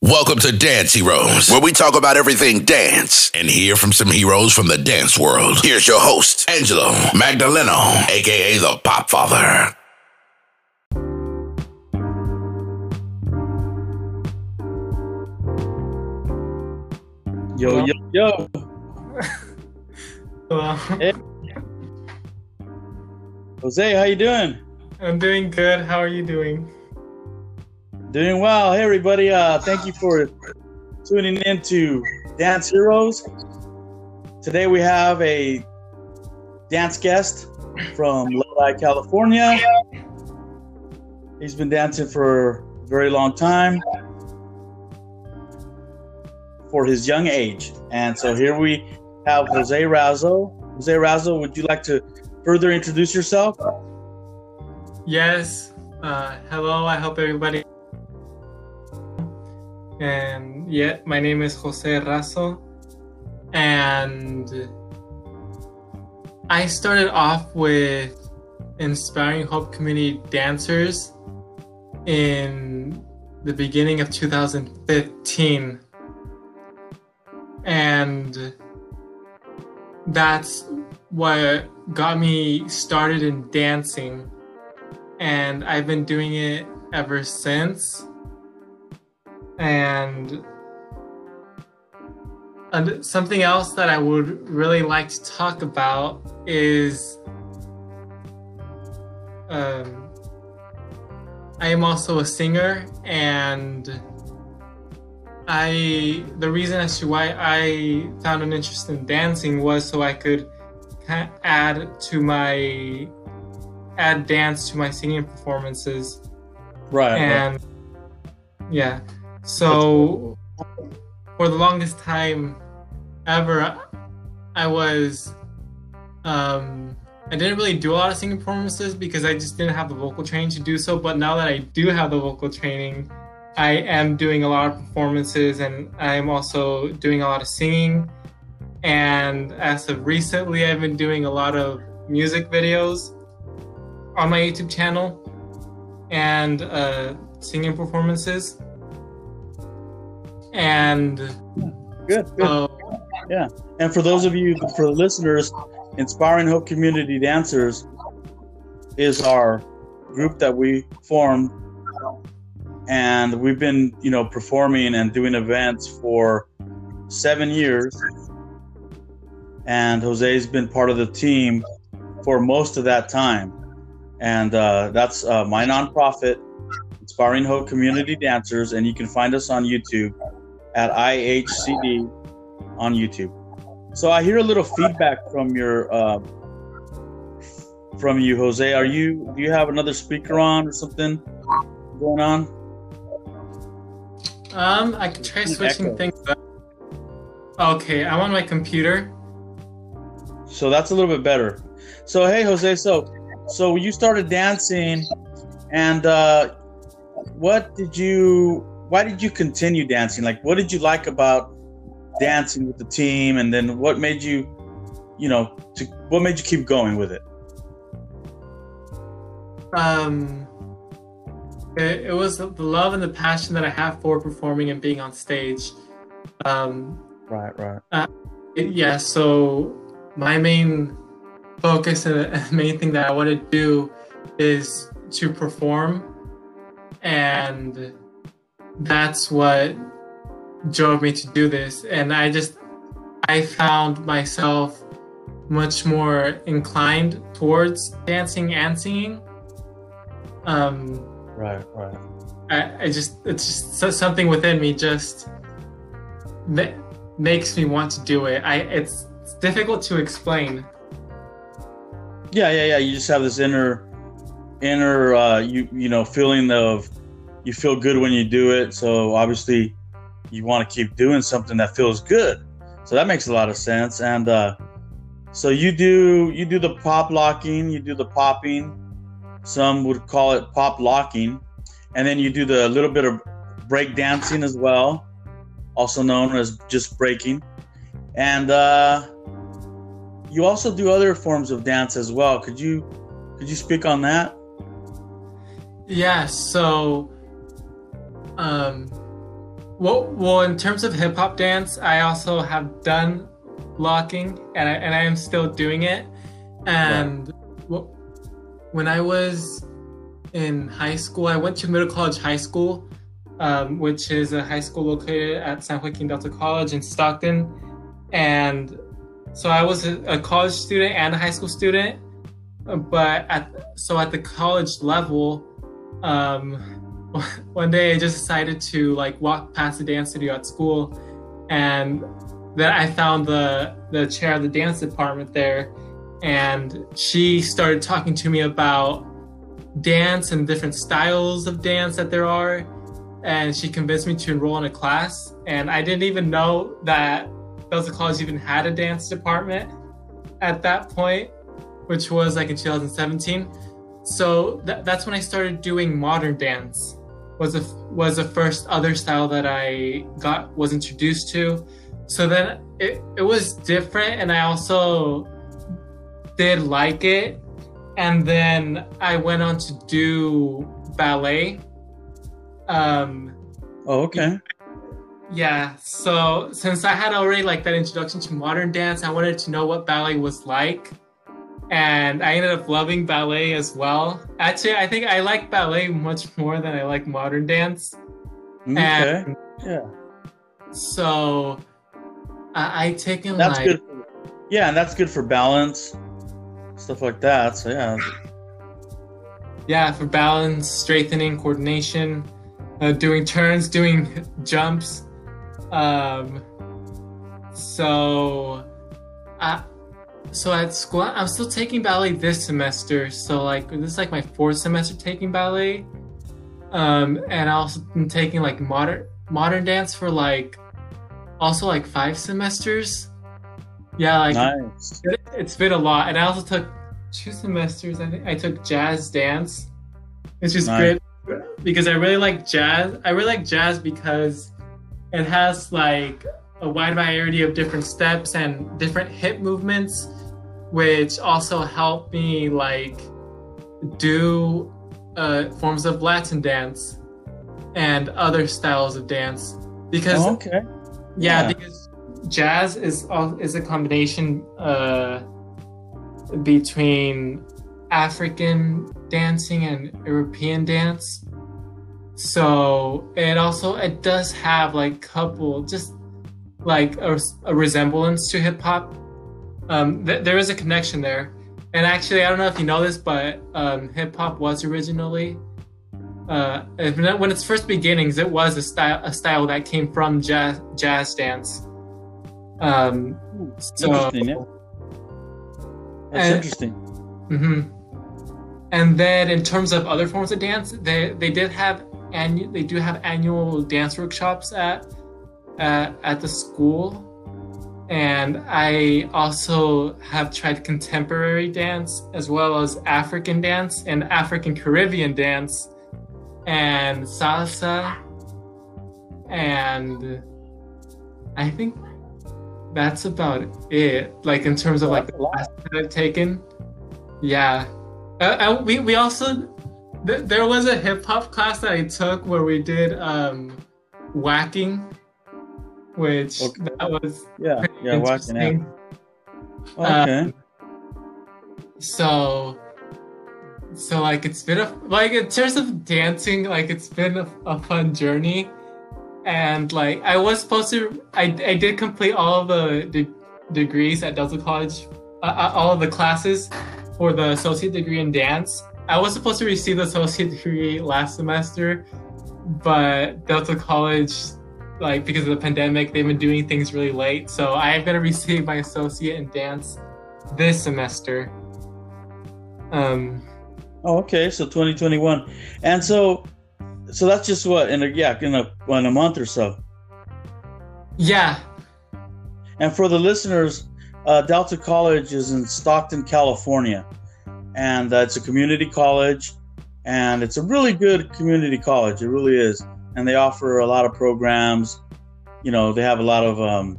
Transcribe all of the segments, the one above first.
Welcome to Dance Heroes, where we talk about everything dance and hear from some heroes from the dance world. Here's your host, Angelo Magdaleno, aka the Pop Father. Yo, yo, yo. Hello. Hey. Jose, how you doing? I'm doing good. How are you doing? Doing well. Hey, everybody. Uh, thank you for tuning in to Dance Heroes. Today we have a dance guest from Lodi, California. He's been dancing for a very long time for his young age. And so here we have Jose Razo. Jose Razo, would you like to further introduce yourself? Yes. Uh, hello. I hope everybody. And yeah, my name is Jose Razo, and I started off with inspiring Hope Community dancers in the beginning of 2015 and that's what got me started in dancing. And i've been doing it ever since and and something else that i would really like to talk about is um, i am also a singer and I the reason as to why I found an interest in dancing was so I could add to my add dance to my singing performances Right. and yeah so for the longest time ever I was um I didn't really do a lot of singing performances because I just didn't have the vocal training to do so but now that I do have the vocal training I am doing a lot of performances and I'm also doing a lot of singing. And as of recently, I've been doing a lot of music videos on my YouTube channel and uh, singing performances. And Good. good. uh, And for those of you, for the listeners, Inspiring Hope Community Dancers is our group that we formed, and we've been, you know, performing and doing events for seven years. And Jose's been part of the team for most of that time, and uh, that's uh, my nonprofit, Inspiring Hope Community Dancers, and you can find us on YouTube at IHCD on YouTube. So I hear a little feedback from your uh, from you, Jose. Are you do you have another speaker on or something going on? um, I can try switching echo. things up. Okay, I'm on my computer. So that's a little bit better. So hey, Jose. So so you started dancing, and uh, what did you? Why did you continue dancing? Like, what did you like about dancing with the team? And then what made you, you know, to, what made you keep going with it? Um, it, it was the love and the passion that I have for performing and being on stage. Um, Right, right. it- yeah, so my main focus and the main thing that I want to do is to perform, and that's what drove me to do this. And I just, I found myself much more inclined towards dancing and singing. Um, Right, right. I, I just it's just something within me just ma- makes me want to do it. I it's, it's difficult to explain. Yeah, yeah, yeah. You just have this inner, inner, uh, you you know, feeling of you feel good when you do it. So obviously, you want to keep doing something that feels good. So that makes a lot of sense. And uh, so you do you do the pop locking, you do the popping. Some would call it pop locking, and then you do the little bit of break dancing as well, also known as just breaking. And uh, you also do other forms of dance as well. Could you could you speak on that? Yeah, so um Well, well, in terms of hip hop dance, I also have done locking, and I, and I am still doing it. And well, when I was in high school, I went to Middle College High School, um, which is a high school located at San Joaquin Delta College in Stockton. And so I was a, a college student and a high school student. But at so at the college level, um, one day I just decided to like walk past the dance studio at school, and then I found the the chair of the dance department there, and she started talking to me about dance and different styles of dance that there are, and she convinced me to enroll in a class. And I didn't even know that Delta College even had a dance department at that point, which was like in 2017. So th- that's when I started doing modern dance. Was a was the first other style that I got was introduced to. So then it, it was different, and I also did like it. And then I went on to do ballet. Um, oh, okay. Yeah. So since I had already like that introduction to modern dance, I wanted to know what ballet was like. And I ended up loving ballet as well. Actually, I think I like ballet much more than I like modern dance. Okay. And yeah. So I, I taken that's like good. For, yeah, and that's good for balance, stuff like that. So yeah. Yeah, for balance, strengthening, coordination, uh, doing turns, doing jumps. Um, so, I, so at school, I'm still taking ballet this semester. So like this is like my fourth semester taking ballet, um, and I also been taking like modern modern dance for like also like five semesters. Yeah, like nice. it, has been a lot, and I also took two semesters. I think I took jazz dance, which is nice. great because I really like jazz. I really like jazz because it has like a wide variety of different steps and different hip movements, which also helped me like do uh, forms of Latin dance and other styles of dance because oh, okay yeah, yeah, because jazz is is a combination uh, between African dancing and European dance. So it also it does have like couple just like a, a resemblance to hip hop. Um, th- there is a connection there, and actually I don't know if you know this, but um, hip hop was originally uh, when its first beginnings, it was a style a style that came from jazz jazz dance. Um, so, interesting, yeah. That's and, interesting. Mm-hmm. And then, in terms of other forms of dance, they they did have annual they do have annual dance workshops at uh, at the school, and I also have tried contemporary dance as well as African dance and African Caribbean dance and salsa and I think that's about it. Like in terms of like the class that I've taken. Yeah. Uh, and we, we also th- there was a hip hop class that I took where we did um waacking, which okay. that was yeah yeah waacking. Yeah. Okay. Um, so so like it's been a like in terms of dancing like it's been a, a fun journey and like i was supposed to i, I did complete all of the de- degrees at delta college uh, uh, all of the classes for the associate degree in dance i was supposed to receive the associate degree last semester but delta college like because of the pandemic they've been doing things really late so i'm going to receive my associate in dance this semester um Oh, okay. So 2021, and so, so that's just what in a yeah in a in a month or so. Yeah. And for the listeners, uh, Delta College is in Stockton, California, and uh, it's a community college, and it's a really good community college. It really is, and they offer a lot of programs. You know, they have a lot of um,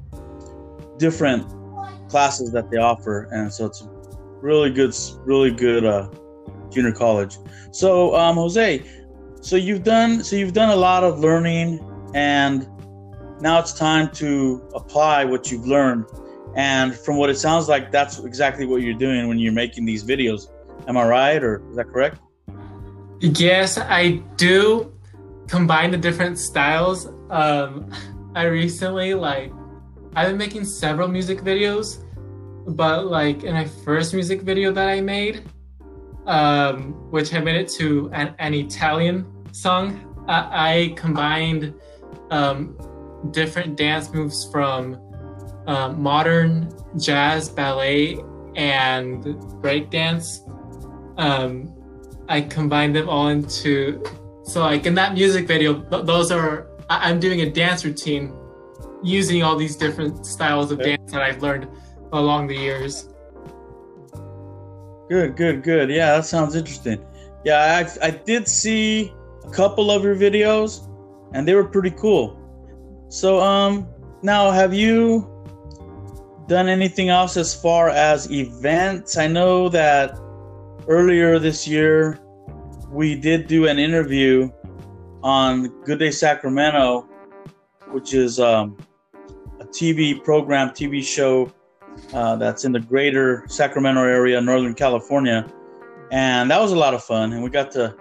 different classes that they offer, and so it's really good, really good uh, junior college. So, um, Jose, so you've done so you've done a lot of learning and now it's time to apply what you've learned. And from what it sounds like, that's exactly what you're doing when you're making these videos. Am I right, or is that correct? Yes, I do combine the different styles. Um, I recently like I've been making several music videos, but like in my first music video that I made, um, which I made it to an, an Italian song, I, I combined um, different dance moves from um, modern jazz, ballet, and breakdance. Um, I combined them all into so like in that music video, th- those are I- I'm doing a dance routine using all these different styles of dance that I've learned along the years. Good, good, good. Yeah, that sounds interesting. Yeah, I, I did see a couple of your videos, and they were pretty cool. So, um, now have you done anything else as far as events? I know that earlier this year we did do an interview on Good Day Sacramento, which is um, a TV program, TV show uh, that's in the greater Sacramento area, Northern California, and that was a lot of fun. And we got to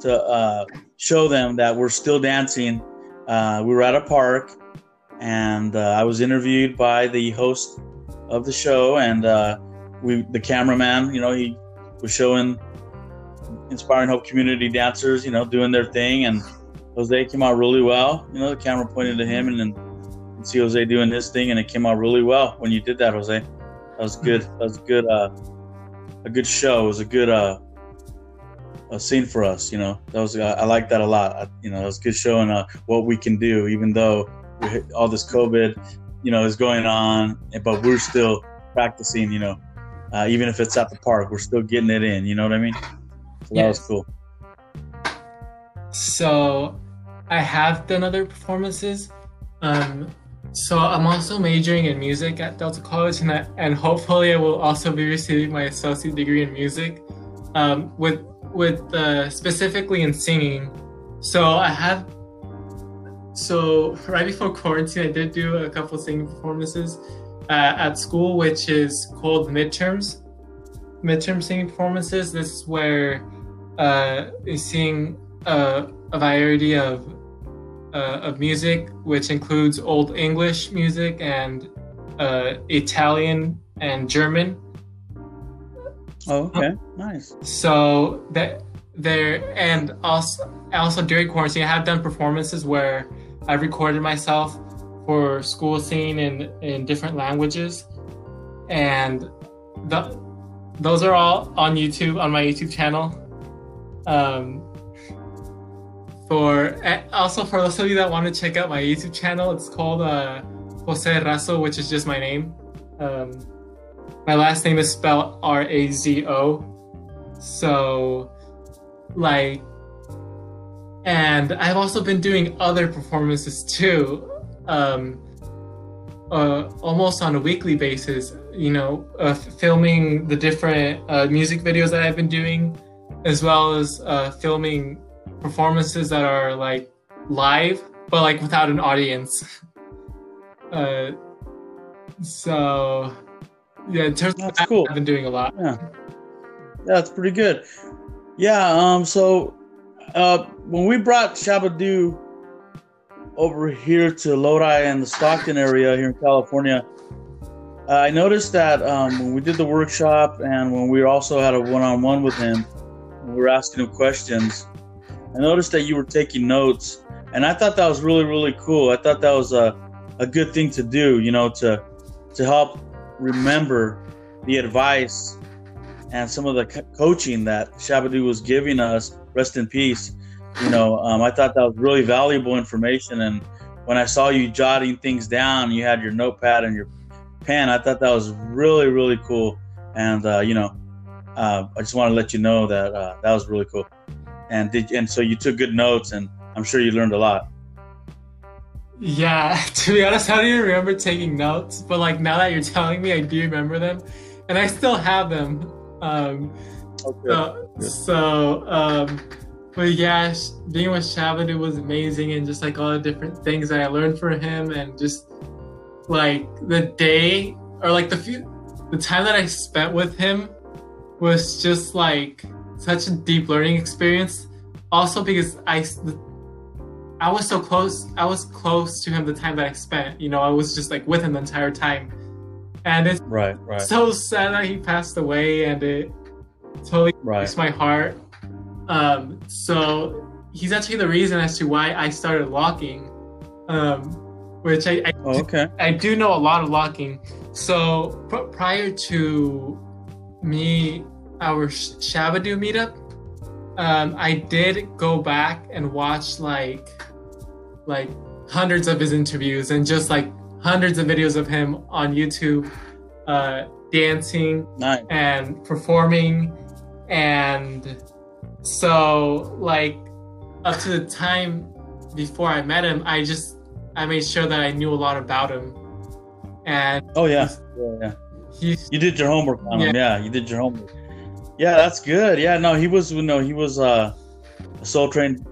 to uh, show them that we're still dancing. Uh, we were at a park, and uh, I was interviewed by the host of the show, and uh, we the cameraman, you know, he was showing inspiring hope community dancers, you know, doing their thing, and Jose came out really well. You know, the camera pointed to him, and then see Jose doing his thing, and it came out really well when you did that, Jose. That was good. That was good. Uh, a good show. It was a good uh, a scene for us. You know, that was I, I like that a lot. I, you know, it was good showing uh, what we can do, even though all this COVID, you know, is going on, but we're still practicing. You know, uh, even if it's at the park, we're still getting it in. You know what I mean? So that was cool. So I have done other performances. Um, so I'm also majoring in music at Delta College, and I, and hopefully I will also be receiving my associate degree in music, um, with with uh, specifically in singing. So I have. So right before quarantine, I did do a couple singing performances uh, at school, which is called midterms. Midterm singing performances. This is where uh, you sing uh, a variety of uh, of music, which includes Old English music and uh, Italian and German. Oh, okay, nice. So that there, and also also during quarantine, I have done performances where I've recorded myself for school scene in in different languages, and the, those are all on YouTube on my YouTube channel. Um, for also for those of you that want to check out my YouTube channel, it's called uh, Jose Razo, which is just my name. Um, my last name is spelled R A Z O. So, like, and I've also been doing other performances too, um, uh, almost on a weekly basis. You know, uh, filming the different uh, music videos that I've been doing, as well as uh, filming performances that are like live, but like without an audience. Uh, so yeah, in terms That's of that, cool. I've been doing a lot. Yeah, that's pretty good. Yeah. Um. So, uh, when we brought Shabba-Doo over here to Lodi and the Stockton area here in California, uh, I noticed that um, when we did the workshop and when we also had a one-on-one with him, we were asking him questions. I noticed that you were taking notes, and I thought that was really, really cool. I thought that was a, a good thing to do, you know, to to help remember the advice and some of the co- coaching that Shabba-Doo was giving us. Rest in peace. You know, um, I thought that was really valuable information. And when I saw you jotting things down, you had your notepad and your pen. I thought that was really, really cool. And uh, you know, uh, I just want to let you know that uh, that was really cool. And did and so you took good notes, and I'm sure you learned a lot. Yeah, to be honest, I don't even remember taking notes, but like now that you're telling me, I do remember them, and I still have them. Um, Okay. so, so um, but yeah, being with Shabba-Doo was amazing, and just like all the different things that I learned from him, and just like the day or like the few, the time that I spent with him was just like such a deep learning experience. Also because I, I was so close. I was close to him the time that I spent. You know, I was just like with him the entire time, and it's right, right. so sad that he passed away, and it totally right. breaks my heart. Um, so he's actually the reason as to why I started locking, um, which I I, oh, okay. I do know a lot of locking. So pr- prior to me, our Shabba-Doo meetup, um, I did go back and watch like like hundreds of his interviews and just like hundreds of videos of him on YouTube uh, dancing nice. and performing and so like up to the time before I met him, I just I made sure that I knew a lot about him. And oh yeah, yeah, yeah. you did your homework on yeah. him. Yeah, you did your homework. Yeah, that's good. Yeah, no, he was no, he was uh, a Soul Train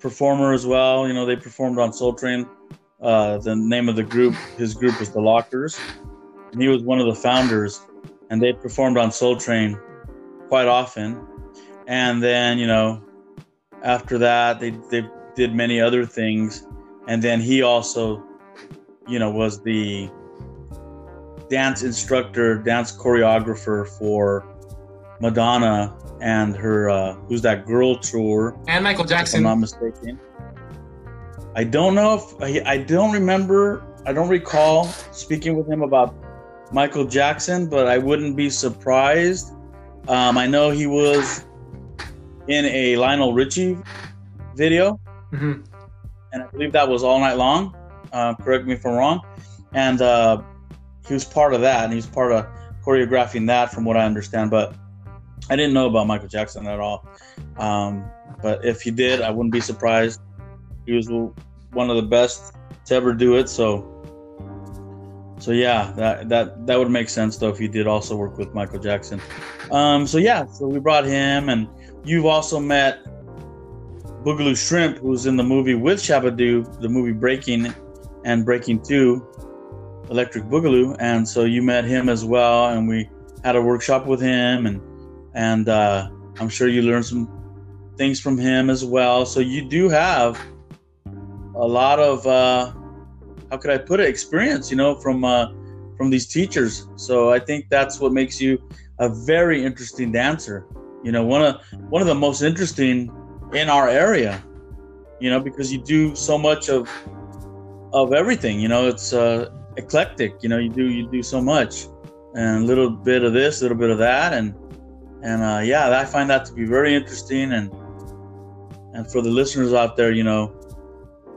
performer as well. You know, they performed on Soul Train. Uh, the name of the group, his group was the Lockers, and he was one of the founders. And they performed on Soul Train quite often and then you know after that they they did many other things. And then he also you know was the dance instructor dance choreographer for madonna and her uh who's that girl tour. And michael jackson i'm not mistaken. I don't know if I, I don't remember i don't recall speaking with him about michael jackson but i wouldn't be surprised. Um, i know he was in a Lionel Richie video, mm-hmm. and I believe that was all night long. Uh, correct me if I'm wrong. And uh, he was part of that, and he was part of choreographing that, from what I understand. But I didn't know about Michael Jackson at all. Um, but if he did, I wouldn't be surprised. He was one of the best to ever do it. So, so yeah, that that that would make sense though if he did also work with Michael Jackson. Um, so yeah, so we brought him and You've also met Boogaloo Shrimp, who's in the movie with Shabba-Doo, the movie Breaking and Breaking 2, Electric Boogaloo. And so you met him as well, and we had a workshop with him, and and uh, I'm sure you learned some things from him as well. So you do have a lot of uh, how could I put it experience, you know, from uh, from these teachers. So I think that's what makes you a very interesting dancer you know one of one of the most interesting in our area you know because you do so much of of everything you know it's uh eclectic you know you do you do so much. And a little bit of this a little bit of that and and uh yeah i find that to be very interesting and and for the listeners out there you know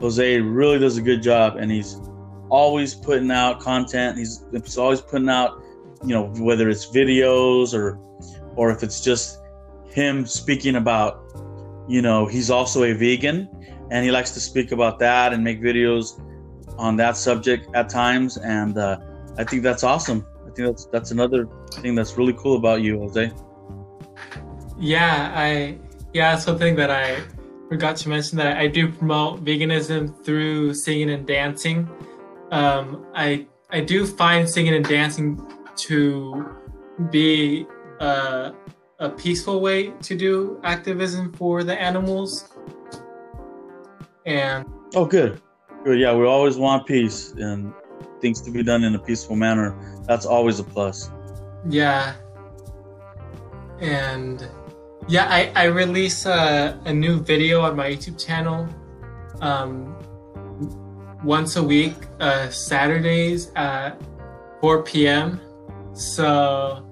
jose really does a good job and he's always putting out content he's, he's always putting out you know whether it's videos or or if it's just him speaking about, you know, he's also a vegan and he likes to speak about that and make videos on that subject at times. And uh, I think that's awesome. I think that's that's another thing that's really cool about you, Jose. Yeah, I yeah, something that I forgot to mention that I do promote veganism through singing and dancing. Um, I I do find singing and dancing to be uh, a peaceful way to do activism for the animals. And oh, good, good. Yeah, we always want peace and things to be done in a peaceful manner. That's always a plus. Yeah, and yeah, I I release a, a new video on my YouTube channel. Um, once a week, uh, Saturdays at 4 p.m. So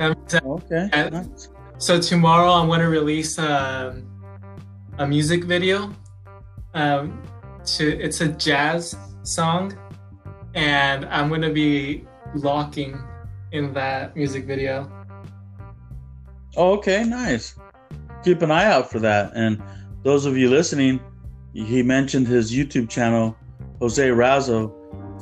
okay. Nice. So tomorrow I'm going to release a, a music video. Um, to it's a jazz song, and I'm going to be locking in that music video. Oh, okay, nice. Keep an eye out for that. And those of you listening, he mentioned his YouTube channel, Jose Razo.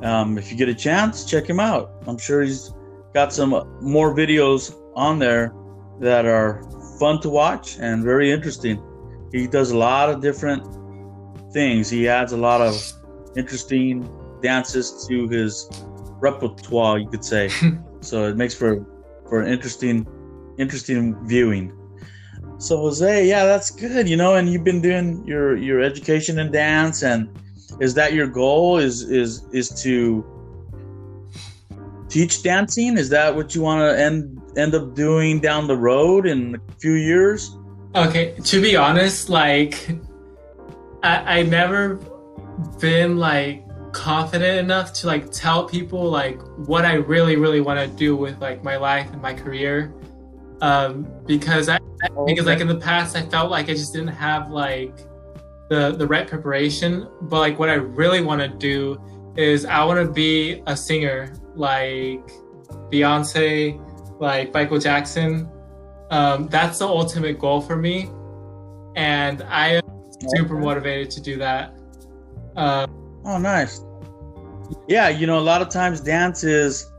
Um, if you get a chance, check him out. I'm sure he's got some more videos on there that are fun to watch and very interesting. he does a lot of different things. He adds a lot of interesting dances to his repertoire, you could say. so it makes for for an interesting interesting viewing. So Jose, yeah, that's good. You know, and you've been doing your your education in dance, and is that your goal? Is is is to teach dancing? Is that what you want to end end up doing down the road in a few years? Okay, to be honest, like I I never been like confident enough to like tell people like what I really really want to do with like my life and my career. Um, because I because like in the past I felt like I just didn't have like the the right preparation. But like what I really want to do is I want to be a singer like Beyonce, like Michael Jackson. Um, that's the ultimate goal for me, and I am super motivated to do that. Uh, oh, nice. Yeah, you know, a lot of times dance is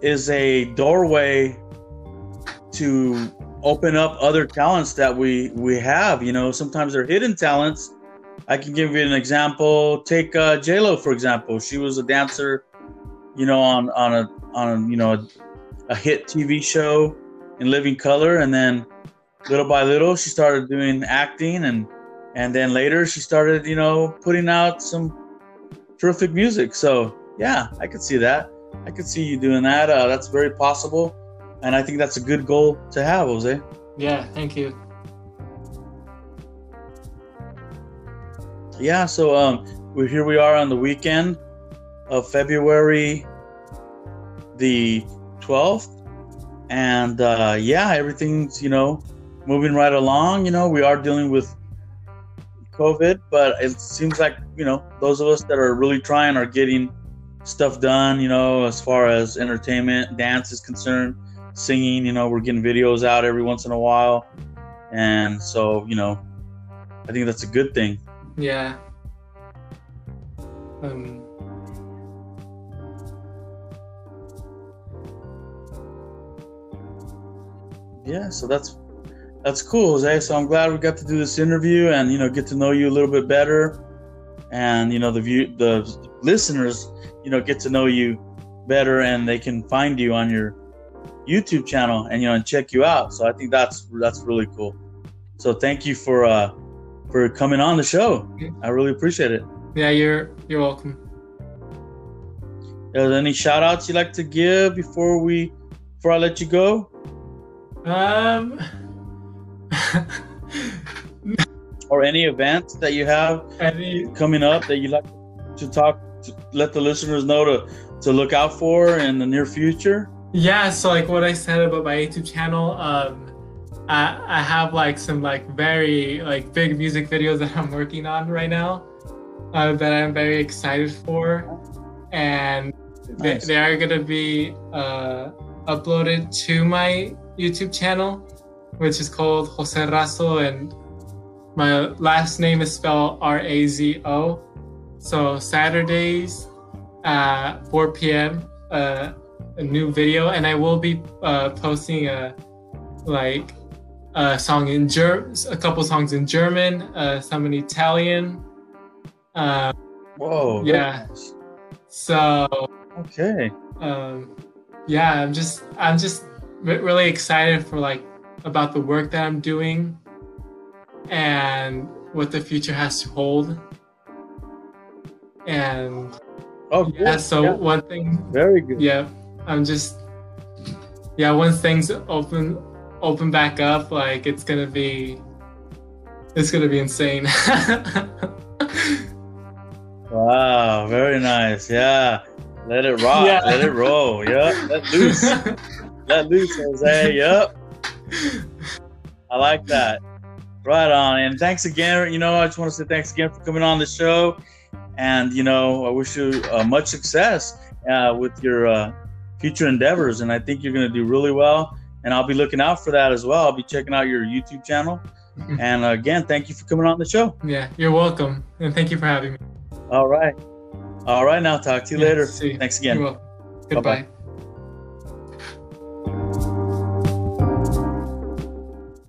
is a doorway to open up other talents that we we have. You know, sometimes they're hidden talents. I can give you an example. Take uh, J Lo for example. She was a dancer, you know, on on a on you know a, a hit TV show in Living Color, and then little by little she started doing acting, and and then later she started you know putting out some terrific music. So yeah, I could see that. I could see you doing that. Uh, that's very possible, and I think that's a good goal to have, Jose. Yeah, thank you. Yeah, so um, we here we are on the weekend of February the 12th. And uh, yeah, everything's, you know, moving right along. You know, we are dealing with COVID, but it seems like, you know, those of us that are really trying are getting stuff done, you know, as far as entertainment, dance is concerned, singing, you know, we're getting videos out every once in a while. And so, you know, I think that's a good thing. Yeah. Um, yeah, so that's that's cool, Jose. So I'm glad we got to do this interview and you know get to know you a little bit better, and you know the view the listeners you know get to know you better and they can find you on your YouTube channel and you know and check you out. So I think that's that's really cool. So thank you for uh for coming on the show. I really appreciate it. Yeah, you're you're welcome. Are there any shout outs you'd like to give before we before I let you go? Um, or any events that you have any, coming up that you like to talk to let the listeners know to to look out for in the near future? Yeah, so like what I said about my YouTube channel, um, I I have like some like very like big music videos that I'm working on right now, uh, that I'm very excited for, and nice. they, they are gonna be uh, uploaded to my YouTube channel, which is called Jose Razo, and my last name is spelled R A Z O. So Saturdays at 4 p.m. Uh, a new video, and I will be uh, posting a like a song in Ger- a couple songs in German, uh, some in Italian. Uh, Whoa! Yeah. So. Okay. Um, yeah, I'm just I'm just really excited for like about the work that I'm doing and what the future has to hold. And oh yeah, so yeah. one thing very good. Yeah, I'm just yeah, once things open open back up, like it's gonna be it's gonna be insane. wow, very nice. Yeah. Let it rock. Yeah. Let it roll. Yep. Let loose. Let loose, Jose. Yep. I like that. Right on. And thanks again. You know, I just want to say thanks again for coming on the show. And, you know, I wish you uh, much success uh, with your uh, future endeavors. And I think you're going to do really well. And I'll be looking out for that as well. I'll be checking out your YouTube channel. Mm-hmm. And uh, again, thank you for coming on the show. Yeah, you're welcome. And thank you for having me. All right. All right. Now, talk to you yeah, later. Thanks again. Goodbye.